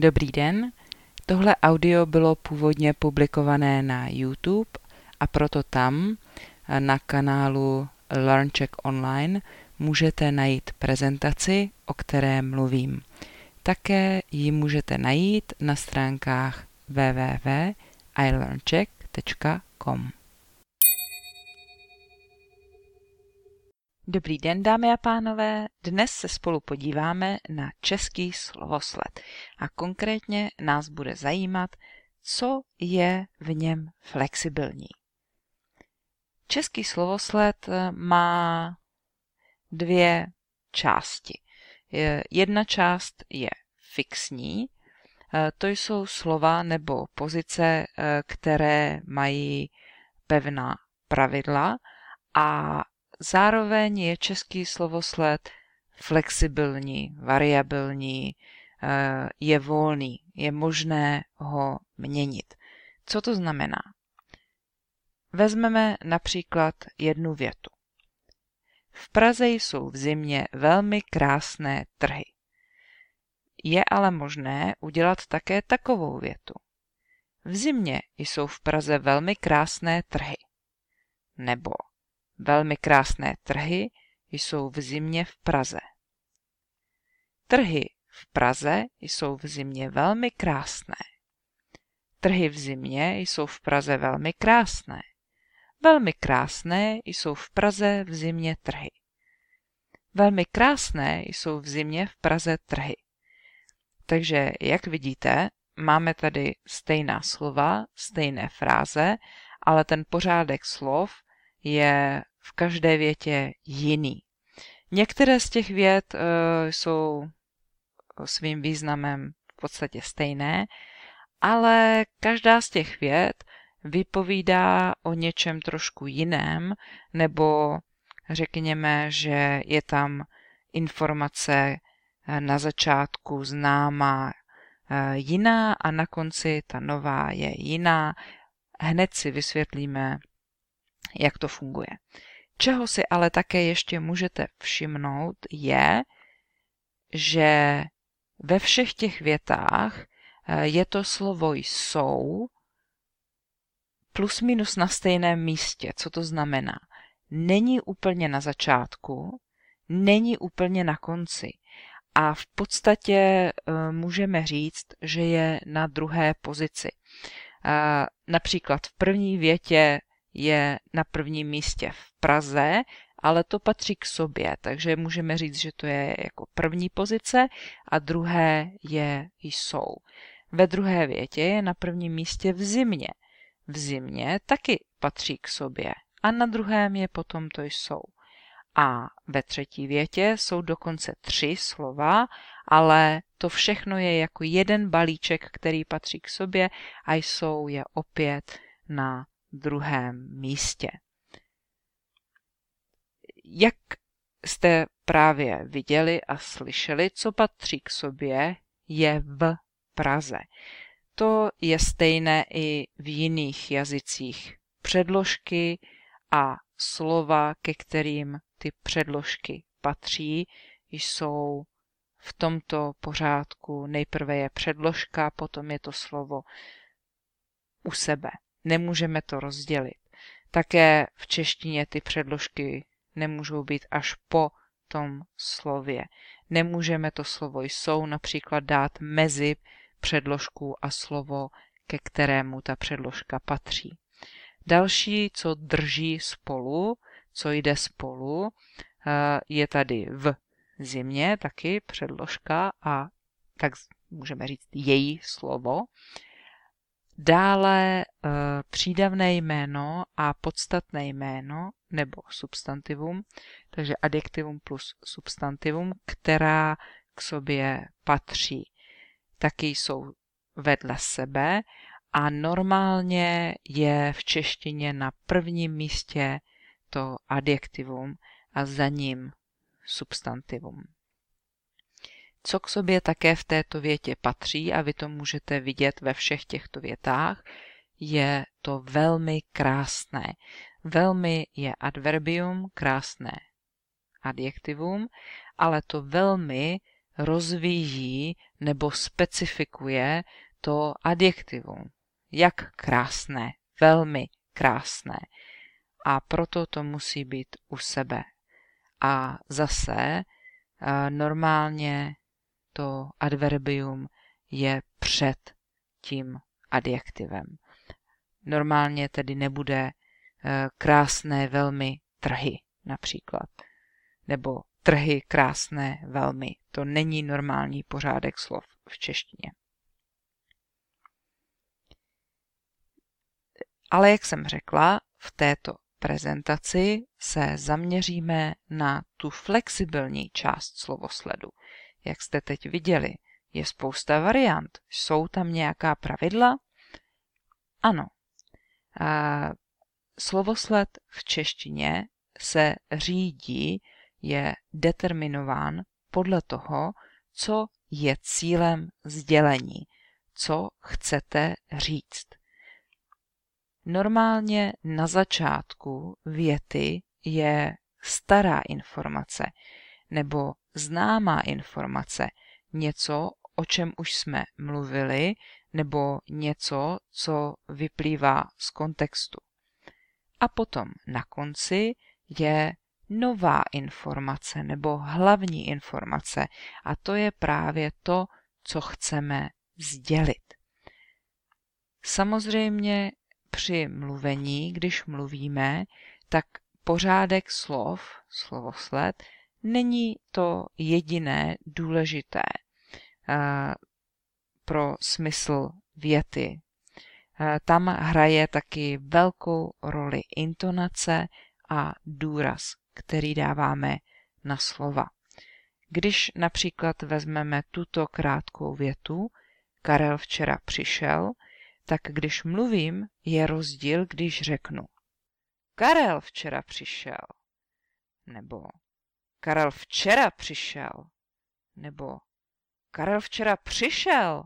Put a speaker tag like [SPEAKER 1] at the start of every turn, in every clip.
[SPEAKER 1] Dobrý den, tohle audio bylo původně publikované na YouTube a proto tam na kanálu LearnCheck Online můžete najít prezentaci, o které mluvím. Také ji můžete najít na stránkách www.ilearncheck.com. Dobrý den, dámy a pánové. Dnes se spolu podíváme na český slovosled a konkrétně nás bude zajímat, co je v něm flexibilní. Český slovosled eh, má dvě části. Jedna část je fixní, eh, to jsou slova nebo pozice, eh, které mají pevná pravidla a Zároveň je český slovosled flexibilní, variabilní, eh, je volný, je možné ho měnit. Co to znamená? Vezmeme například jednu větu. V Praze jsou v zimě velmi krásné trhy. Je ale možné udělat také takovou větu. V zimě jsou v Praze velmi krásné trhy. Nebo Velmi krásné trhy jsou v zimě v Praze. Trhy v Praze jsou v zimě velmi krásné. Trhy v zimě jsou v Praze velmi krásné. Velmi krásné jsou v Praze v zimě trhy. Velmi krásné jsou v zimě v Praze trhy. Takže, jak vidíte, máme tady stejná slova, stejné fráze, ale ten pořádek slov je v každé větě jiný. Některé z těch vět uh, jsou svým významem v podstatě stejné, ale každá z těch vět vypovídá o něčem trošku jiném, nebo řekněme, že je tam informace eh, na začátku známá eh, jiná a na konci ta nová je jiná. Hned si vysvětlíme, jak to funguje. Čeho si ale také ještě můžete všimnout, je, že ve všech těch větách eh, je to slovo jsou plus minus na stejném místě. Co to znamená? Není úplně na začátku, není úplně na konci. A v podstatě eh, můžeme říct, že je na druhé pozici. Eh, například v první větě je na prvním místě v Praze, ale to patří k sobě, takže můžeme říct, že to je jako první pozice a druhé je jsou. Ve druhé větě je na prvním místě v zimě. V zimě taky patří k sobě a na druhém je potom to jsou. A ve třetí větě jsou dokonce tři slova, ale to všechno je jako jeden balíček, který patří k sobě a jsou je opět na druhém místě. Jak jste právě viděli a slyšeli, co patří k sobě, je v Praze. To je stejné i v jiných jazycích. Předložky a slova, ke kterým ty předložky patří, jsou v tomto pořádku. Nejprve je předložka, potom je to slovo u sebe. Nemůžeme to rozdělit. Také v češtině ty předložky nemůžou být až po tom slově. Nemůžeme to slovo jsou například dát mezi předložku a slovo, ke kterému ta předložka patří. Další, co drží spolu, co jde spolu, eh, je tady v zimě taky předložka a tak můžeme říct její slovo. Dále eh, přídavné jméno a podstatné jméno nebo substantivum, takže adjektivum plus substantivum, která k sobě patří. Taky jsou vedle sebe a normálně je v češtině na prvním místě to adjektivum a za ním substantivum. Co k sobě také v této větě patří, a vy to můžete vidět ve všech těchto větách, je to velmi krásné. Velmi je adverbium, krásné adjektivum, ale to velmi rozvíjí nebo specifikuje to adjektivum. Jak krásné, velmi krásné. A proto to musí být u sebe. A zase normálně to adverbium je před tím adjektivem. Normálně tedy nebude e, krásné velmi trhy například. Nebo trhy krásné velmi. To není normální pořádek slov v češtině. Ale jak jsem řekla, v této prezentaci se zaměříme na tu flexibilní část slovosledu. Jak jste teď viděli, je spousta variant. Jsou tam nějaká pravidla? Ano. A slovosled v češtině se řídí, je determinován podle toho, co je cílem sdělení, co chcete říct. Normálně na začátku věty je stará informace nebo známá informace, něco, o čem už jsme mluvili, nebo něco, co vyplývá z kontextu. A potom na konci je nová informace nebo hlavní informace a to je právě to, co chceme sdělit. Samozřejmě při mluvení, když mluvíme, tak pořádek slov, slovosled, není to jediné důležité uh, pro smysl věty. Uh, tam hraje taky velkou roli intonace a důraz, který dáváme na slova. Když například vezmeme tuto krátkou větu, Karel včera přišel, tak když mluvím, je rozdíl, když řeknu Karel včera přišel, nebo Karel včera přišel, nebo Karel včera přišel.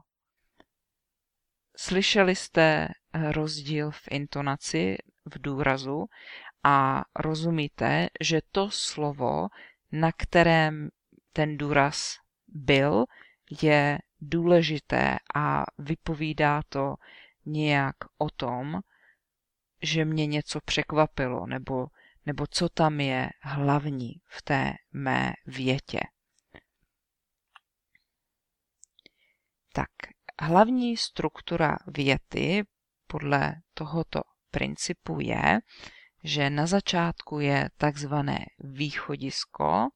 [SPEAKER 1] Slyšeli jste rozdíl v intonaci, v důrazu a rozumíte, že to slovo, na kterém ten důraz byl, je důležité a vypovídá to nějak o tom, že mě něco překvapilo, nebo, nebo co tam je hlavní v té mé větě. Tak, hlavní struktura věty podle tohoto principu je, že na začátku je takzvané východisko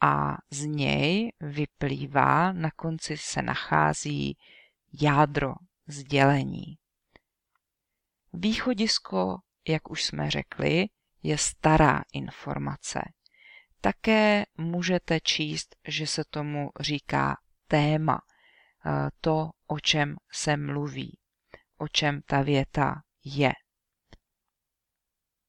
[SPEAKER 1] a z něj vyplývá, na konci se nachází jádro sdělení. Východisko, jak už jsme řekli, je stará informace. Také můžete číst, že se tomu říká téma, eh, to, o čem se mluví, o čem ta věta je.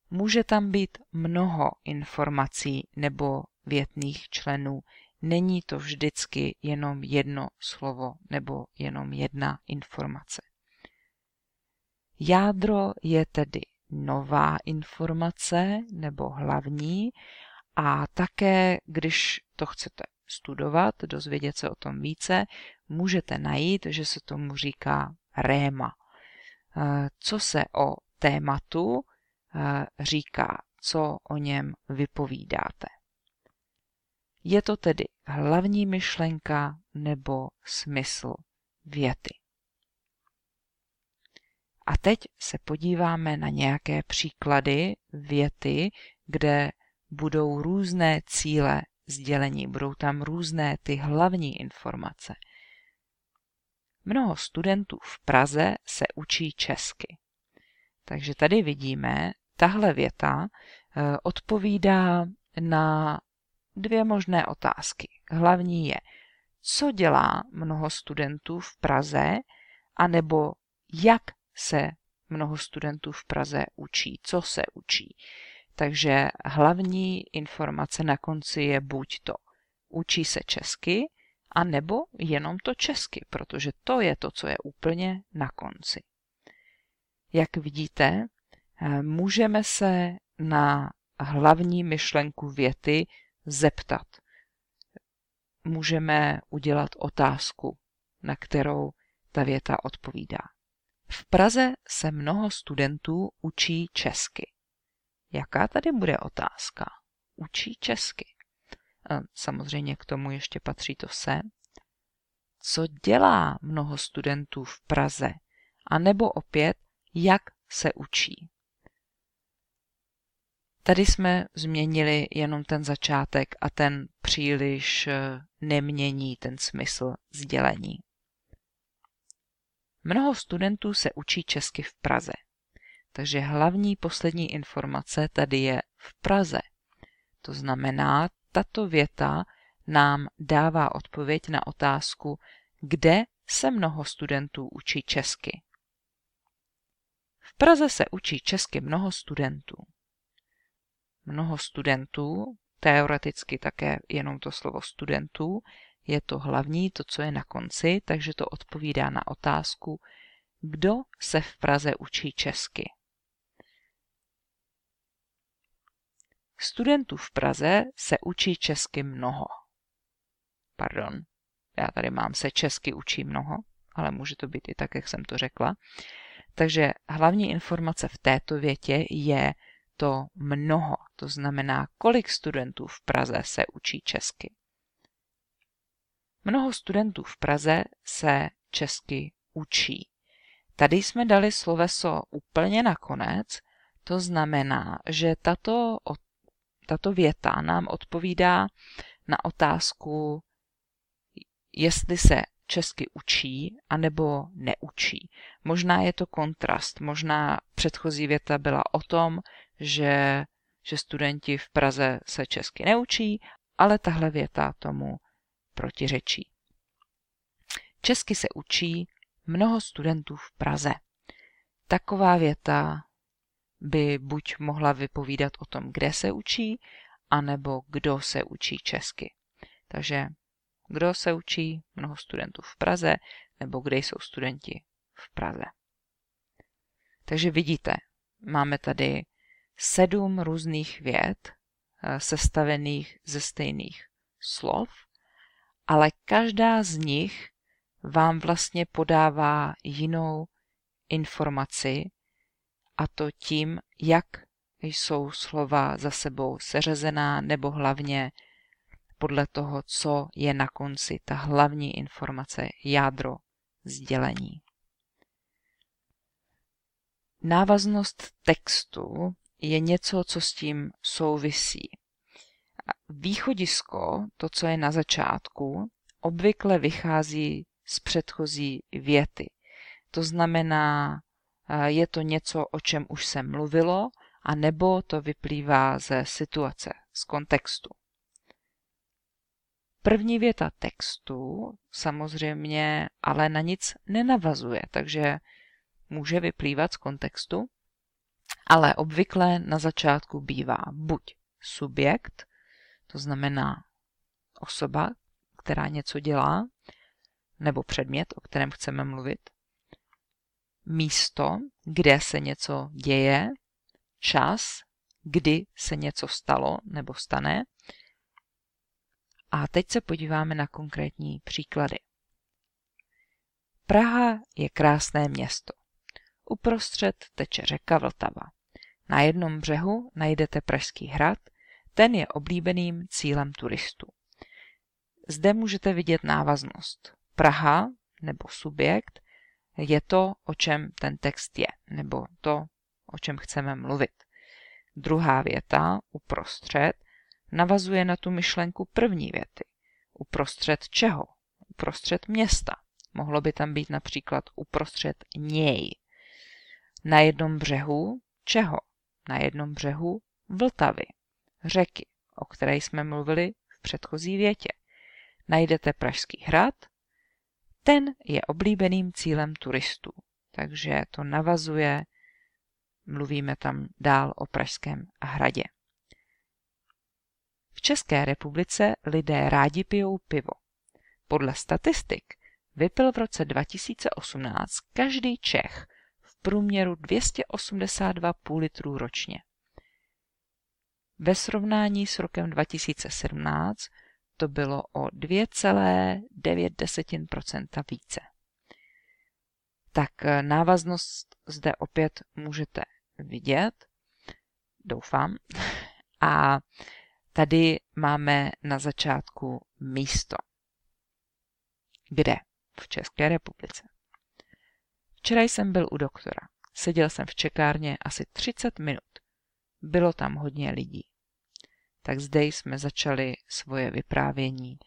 [SPEAKER 1] Může tam být mnoho informací nebo větných členů. Není to vždycky jenom jedno slovo nebo jenom jedna informace. Jádro je tedy nová informace nebo hlavní a také, když to chcete studovat, dozvědět se o tom více, můžete najít, že se tomu říká réma. Eh, co se o tématu eh, říká, co o něm vypovídáte. Je to tedy hlavní myšlenka nebo smysl věty. A teď se podíváme na nějaké příklady věty, kde budou různé cíle sdělení, budou tam různé ty hlavní informace. Mnoho studentů v Praze se učí česky. Takže tady vidíme, tahle věta eh, odpovídá na dvě možné otázky. Hlavní je, co dělá mnoho studentů v Praze, anebo jak se mnoho studentů v Praze učí, co se učí. Takže hlavní informace na konci je buď to učí se česky, a nebo jenom to česky, protože to je to, co je úplně na konci. Jak vidíte, můžeme se na hlavní myšlenku věty zeptat. můžeme udělat otázku, na kterou ta věta odpovídá. V Praze se mnoho studentů učí česky. Jaká tady bude otázka? Učí česky. Samozřejmě k tomu ještě patří to se. Co dělá mnoho studentů v Praze? A nebo opět, jak se učí? Tady jsme změnili jenom ten začátek a ten příliš eh, nemění ten smysl sdělení. Mnoho studentů se učí česky v Praze. Takže hlavní poslední informace tady je v Praze. To znamená, tato věta nám dává odpověď na otázku, kde se mnoho studentů učí česky. V Praze se učí česky mnoho studentů. Mnoho studentů, teoreticky také jenom to slovo studentů, je to hlavní, to, co je na konci, takže to odpovídá na otázku, kdo se v Praze učí česky. Studentů v Praze se učí česky mnoho. Pardon, já tady mám se česky učí mnoho, ale může to být i tak, jak jsem to řekla. Takže hlavní informace v této větě je to mnoho, to znamená, kolik studentů v Praze se učí česky. Mnoho studentů v Praze se česky učí. Tady jsme dali sloveso úplně nakonec, to znamená, že tato, tato věta nám odpovídá na otázku, jestli se česky učí anebo neučí. Možná je to kontrast, možná předchozí věta byla o tom, že, že studenti v Praze se česky neučí, ale tahle věta tomu protiřečí. Česky se učí mnoho studentů v Praze. Taková věta by buď mohla vypovídat o tom, kde se učí, anebo kdo se učí česky. Takže kdo se učí mnoho studentů v Praze, nebo kde jsou studenti v Praze. Takže vidíte, máme tady sedm různých věd, eh, sestavených ze stejných slov, ale každá z nich vám vlastně podává jinou informaci a to tím, jak jsou slova za sebou seřezená nebo hlavně podle toho, co je na konci ta hlavní informace, jádro sdělení. Návaznost textu je něco, co s tím souvisí. Východisko, to, co je na začátku, obvykle vychází z předchozí věty. To znamená, je to něco, o čem už se mluvilo, a nebo to vyplývá ze situace, z kontextu. První věta textu samozřejmě ale na nic nenavazuje, takže může vyplývat z kontextu, ale obvykle na začátku bývá buď subjekt, to znamená osoba, která něco dělá, nebo předmět, o kterém chceme mluvit, místo, kde se něco děje, čas, kdy se něco stalo nebo stane. A teď se podíváme na konkrétní příklady. Praha je krásné město. Uprostřed teče řeka Vltava. Na jednom břehu najdete Pražský hrad, ten je oblíbeným cílem turistů. Zde můžete vidět návaznost. Praha nebo subjekt je to, o čem ten text je, nebo to, o čem chceme mluvit. Druhá věta, uprostřed, navazuje na tu myšlenku první věty. Uprostřed čeho? Uprostřed města. Mohlo by tam být například uprostřed něj. Na jednom břehu čeho? Na jednom břehu Vltavy, řeky, o které jsme mluvili v předchozí větě. Najdete Pražský hrad, ten je oblíbeným cílem turistů, takže to navazuje, mluvíme tam dál o Pražském hradě. V České republice lidé rádi pijou pivo. Podle statistik vypil v roce 2018 každý Čech v průměru 282 půl litrů ročně. Ve srovnání s rokem 2017 to bylo o 2,9% více. Tak eh, návaznost zde opět můžete vidět, doufám. A tady máme na začátku místo. Kde? V České republice. Včera jsem byl u doktora. Seděl jsem v čekárně asi 30 minut. Bylo tam hodně lidí. Tak zde jsme začali svoje vyprávění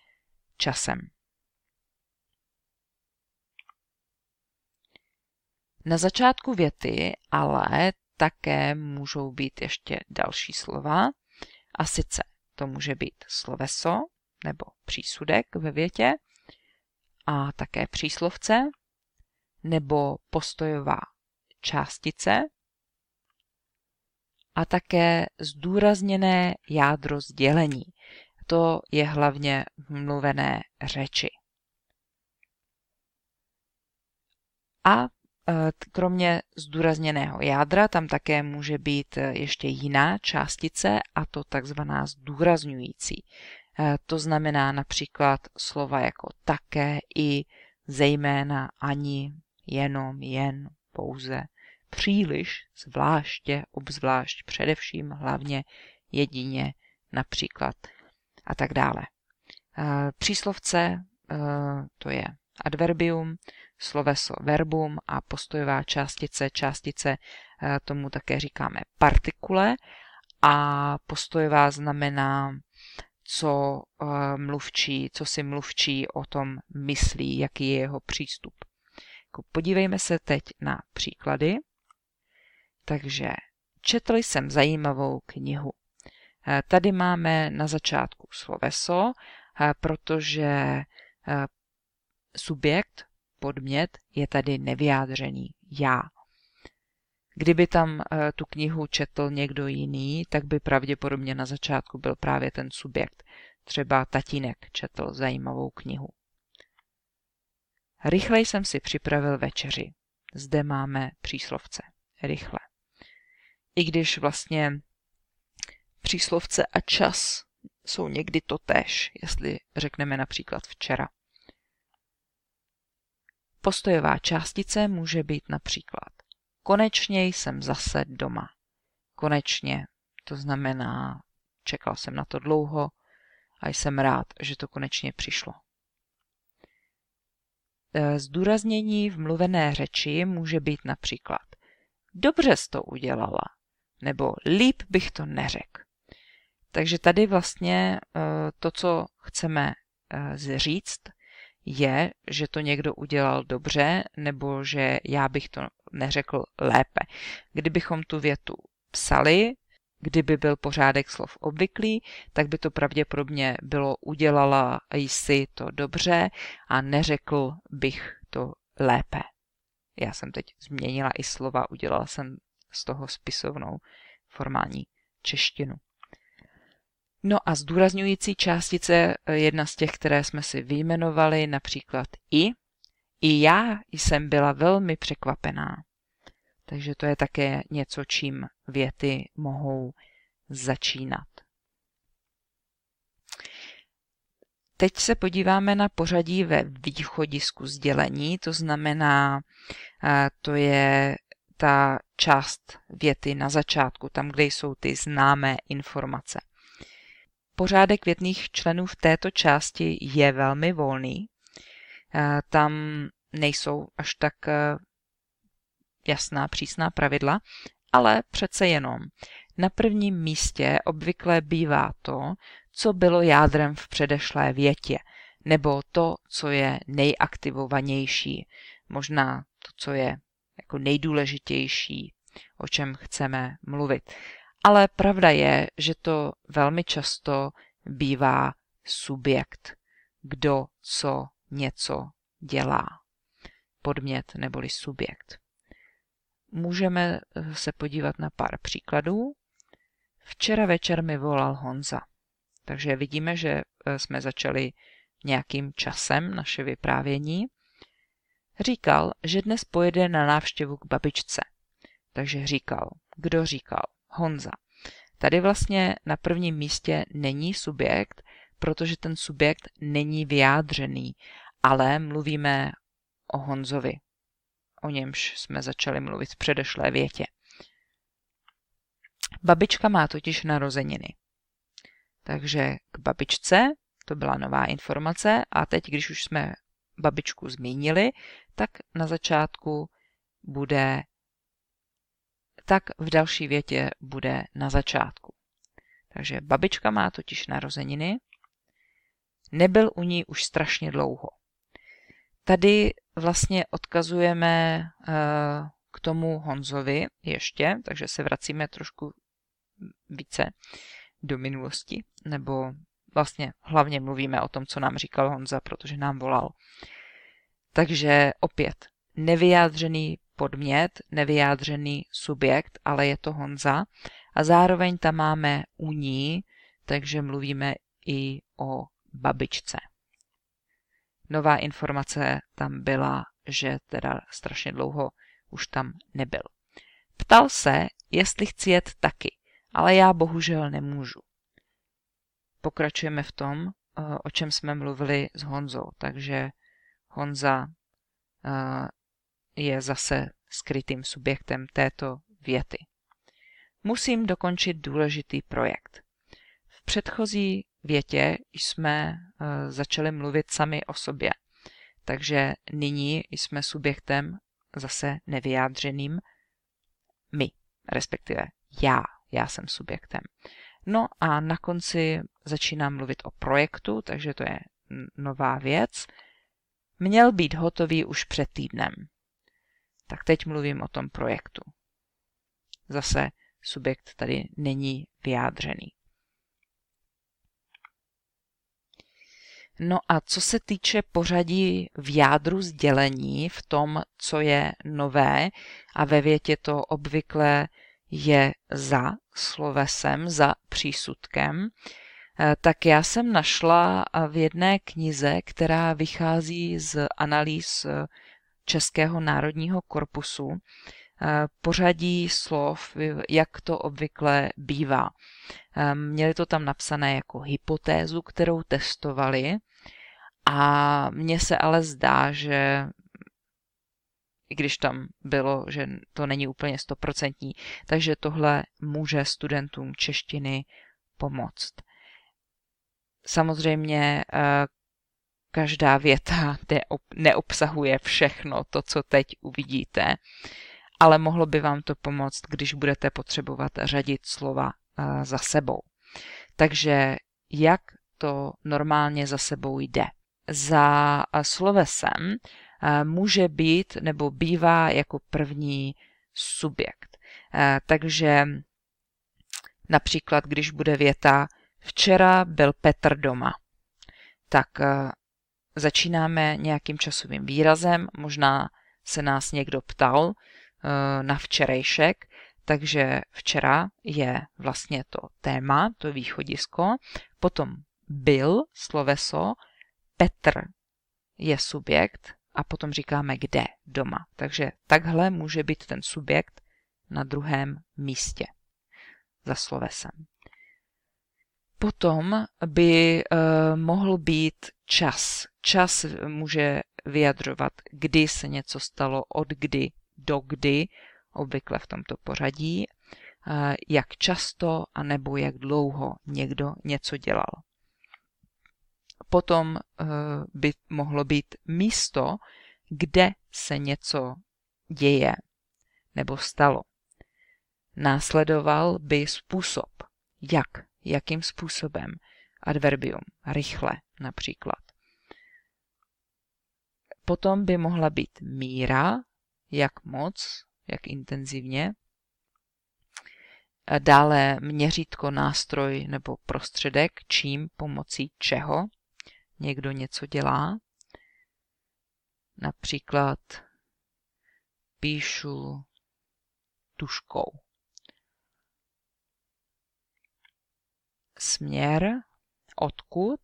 [SPEAKER 1] časem. Na začátku věty ale také můžou být ještě další slova. A sice to může být sloveso nebo přísudek ve větě a také příslovce nebo postojová částice a také zdůrazněné jádro sdělení. To je hlavně mluvené řeči. A Eh, kromě zdůrazněného jádra tam také může být eh, ještě jiná částice a to takzvaná zdůrazňující. Eh, to znamená například slova jako také, i, zejména, ani, jenom, jen, pouze, příliš, zvláště, obzvlášť, především, hlavně, jedině, například a tak dále. Příslovce, to je adverbium, sloveso verbum a postojová částice, částice eh, tomu také říkáme partikule a postojová znamená, co eh, mluvčí, co si mluvčí o tom myslí, jaký je jeho přístup. Jako podívejme se teď na příklady. Takže četl jsem zajímavou knihu. Eh, tady máme na začátku sloveso, protože subjekt podmět je tady nevyjádřený já. Kdyby tam eh, tu knihu četl někdo jiný, tak by pravděpodobně na začátku byl právě ten subjekt. Třeba tatínek četl zajímavou knihu. Rychle jsem si připravil večeři. Zde máme příslovce. Rychle. I když vlastně příslovce a čas jsou někdy totéž, jestli řekneme například včera. Postojová částice může být například konečně jsem zase doma. Konečně, to znamená, čekal jsem na to dlouho a jsem rád, že to konečně přišlo. E, zdůraznění v mluvené řeči může být například dobře jsi to udělala, nebo líp bych to neřekl. Takže tady vlastně e, to, co chceme e, říct, je, že to někdo udělal dobře, nebo že já bych to neřekl lépe. Kdybychom tu větu psali, kdyby byl pořádek slov obvyklý, tak by to pravděpodobně bylo udělala jsi to dobře a neřekl bych to lépe. Já jsem teď změnila i slova, udělala jsem z toho spisovnou formální češtinu. No a zdůrazňující částice, eh, jedna z těch, které jsme si vyjmenovali, například i. I já jsem byla velmi překvapená. Takže to je také něco, čím věty mohou začínat. Teď se podíváme na pořadí ve východisku sdělení, to znamená, eh, to je ta část věty na začátku, tam, kde jsou ty známé informace. Pořádek větných členů v této části je velmi volný. Eh, tam nejsou až tak eh, jasná, přísná pravidla, ale přece jenom. Na prvním místě obvykle bývá to, co bylo jádrem v předešlé větě, nebo to, co je nejaktivovanější, možná to, co je jako nejdůležitější, o čem chceme mluvit ale pravda je, že to velmi často bývá subjekt, kdo co něco dělá. Podmět neboli subjekt. Můžeme eh, se podívat na pár příkladů. Včera večer mi volal Honza. Takže vidíme, že eh, jsme začali nějakým časem naše vyprávění. Říkal, že dnes pojede na návštěvu k babičce. Takže říkal, kdo říkal? Honza. Tady vlastně na prvním místě není subjekt, protože ten subjekt není vyjádřený, ale mluvíme o Honzovi. O němž jsme začali mluvit v předešlé větě. Babička má totiž narozeniny. Takže k babičce, to byla nová informace, a teď, když už jsme babičku zmínili, tak na začátku bude, tak v další větě bude na začátku. Takže babička má totiž narozeniny, nebyl u ní už strašně dlouho. Tady vlastně odkazujeme eh, k tomu Honzovi ještě, takže se vracíme trošku více do minulosti, nebo vlastně hlavně mluvíme o tom, co nám říkal Honza, protože nám volal. Takže opět nevyjádřený podmět, nevyjádřený subjekt, ale je to Honza. A zároveň tam máme u ní, takže mluvíme i o babičce. Nová informace tam byla, že teda strašně dlouho už tam nebyl. Ptal se, jestli chci jet taky, ale já bohužel nemůžu. Pokračujeme v tom, eh, o čem jsme mluvili s Honzou, takže Honza eh, je zase skrytým subjektem této věty. Musím dokončit důležitý projekt. V předchozí větě jsme eh, začali mluvit sami o sobě, takže nyní jsme subjektem zase nevyjádřeným my, respektive já, já jsem subjektem. No a na konci začínám mluvit o projektu, takže to je nová věc. Měl být hotový už před týdnem. Tak teď mluvím o tom projektu. Zase subjekt tady není vyjádřený. No a co se týče pořadí v jádru sdělení, v tom, co je nové, a ve větě to obvykle je za slovesem, za přísudkem, tak já jsem našla v jedné knize, která vychází z analýz eh, Českého národního korpusu, eh, pořadí slov, jak to obvykle bývá. Měli to tam napsané jako hypotézu, kterou testovali a mně se ale zdá, že i když tam bylo, že to není úplně stoprocentní, takže tohle může studentům češtiny pomoct. Samozřejmě eh, každá věta neobsahuje všechno to, co teď uvidíte, ale mohlo by vám to pomoct, když budete potřebovat řadit slova eh, za sebou. Takže jak to normálně za sebou jde? Za eh, slovesem může být nebo bývá jako první subjekt. Takže například, když bude věta Včera byl Petr doma, tak začínáme nějakým časovým výrazem, možná se nás někdo ptal na včerejšek, takže včera je vlastně to téma, to východisko, potom byl sloveso, Petr je subjekt, a potom říkáme kde? Doma. Takže takhle může být ten subjekt na druhém místě za slovesem. Potom by uh, mohl být čas. Čas může vyjadřovat, kdy se něco stalo, od kdy do kdy, obvykle v tomto pořadí, uh, jak často a nebo jak dlouho někdo něco dělal potom eh, by mohlo být místo, kde se něco děje nebo stalo. Následoval by způsob, jak, jakým způsobem, adverbium, rychle například. Potom by mohla být míra, jak moc, jak intenzivně. Dále měřítko, nástroj nebo prostředek, čím, pomocí čeho někdo něco dělá. Například píšu tuškou. Směr, odkud,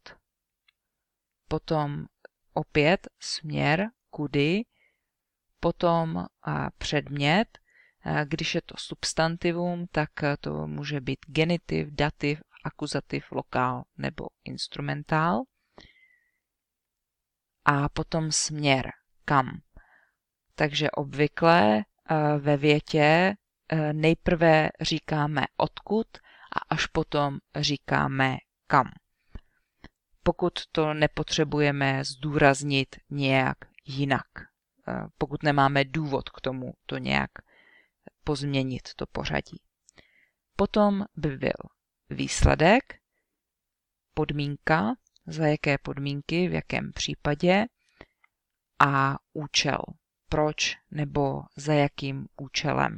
[SPEAKER 1] potom opět směr, kudy, potom předmět. Když je to substantivum, tak to může být genitiv, dativ akuzativ, lokál nebo instrumentál. A potom směr, kam. Takže obvykle eh, ve větě eh, nejprve říkáme odkud a až potom říkáme kam. Pokud to nepotřebujeme zdůraznit nějak jinak, eh, pokud nemáme důvod k tomu to nějak pozměnit, to pořadí. Potom by byl výsledek, podmínka, za jaké podmínky, v jakém případě a účel, proč nebo za jakým účelem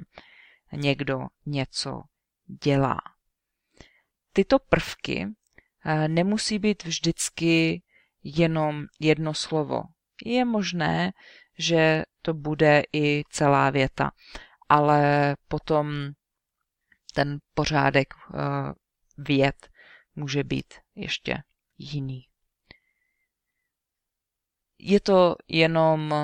[SPEAKER 1] někdo něco dělá. Tyto prvky eh, nemusí být vždycky jenom jedno slovo. Je možné, že to bude i celá věta, ale potom ten pořádek eh, věd může být ještě jiný. Je to jenom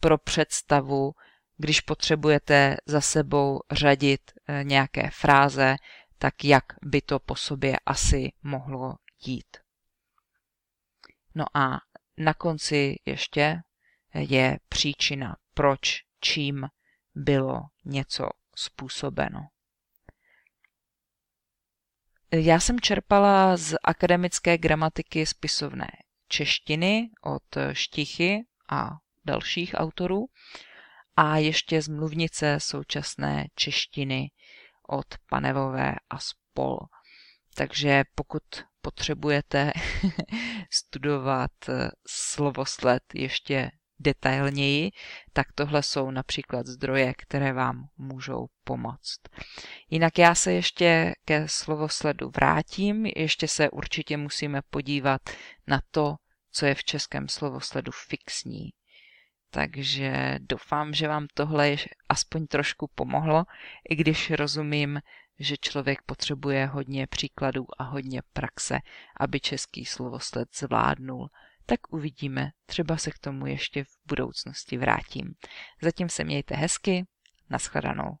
[SPEAKER 1] pro představu, když potřebujete za sebou řadit eh, nějaké fráze, tak jak by to po sobě asi mohlo jít. No a na konci ještě je příčina, proč, čím bylo něco způsobeno. Já jsem čerpala z akademické gramatiky spisovné češtiny od Štichy a dalších autorů a ještě z mluvnice současné češtiny od Panevové a spol. Takže pokud potřebujete studovat slovosled ještě detailněji, tak tohle jsou například zdroje, které vám můžou pomoct. Jinak já se ještě ke slovosledu vrátím, ještě se určitě musíme podívat na to, co je v českém slovosledu fixní. Takže doufám, že vám tohle aspoň trošku pomohlo, i když rozumím, že člověk potřebuje hodně příkladů a hodně praxe, aby český slovosled zvládnul tak uvidíme, třeba se k tomu ještě v budoucnosti vrátím. Zatím se mějte hezky, nashledanou.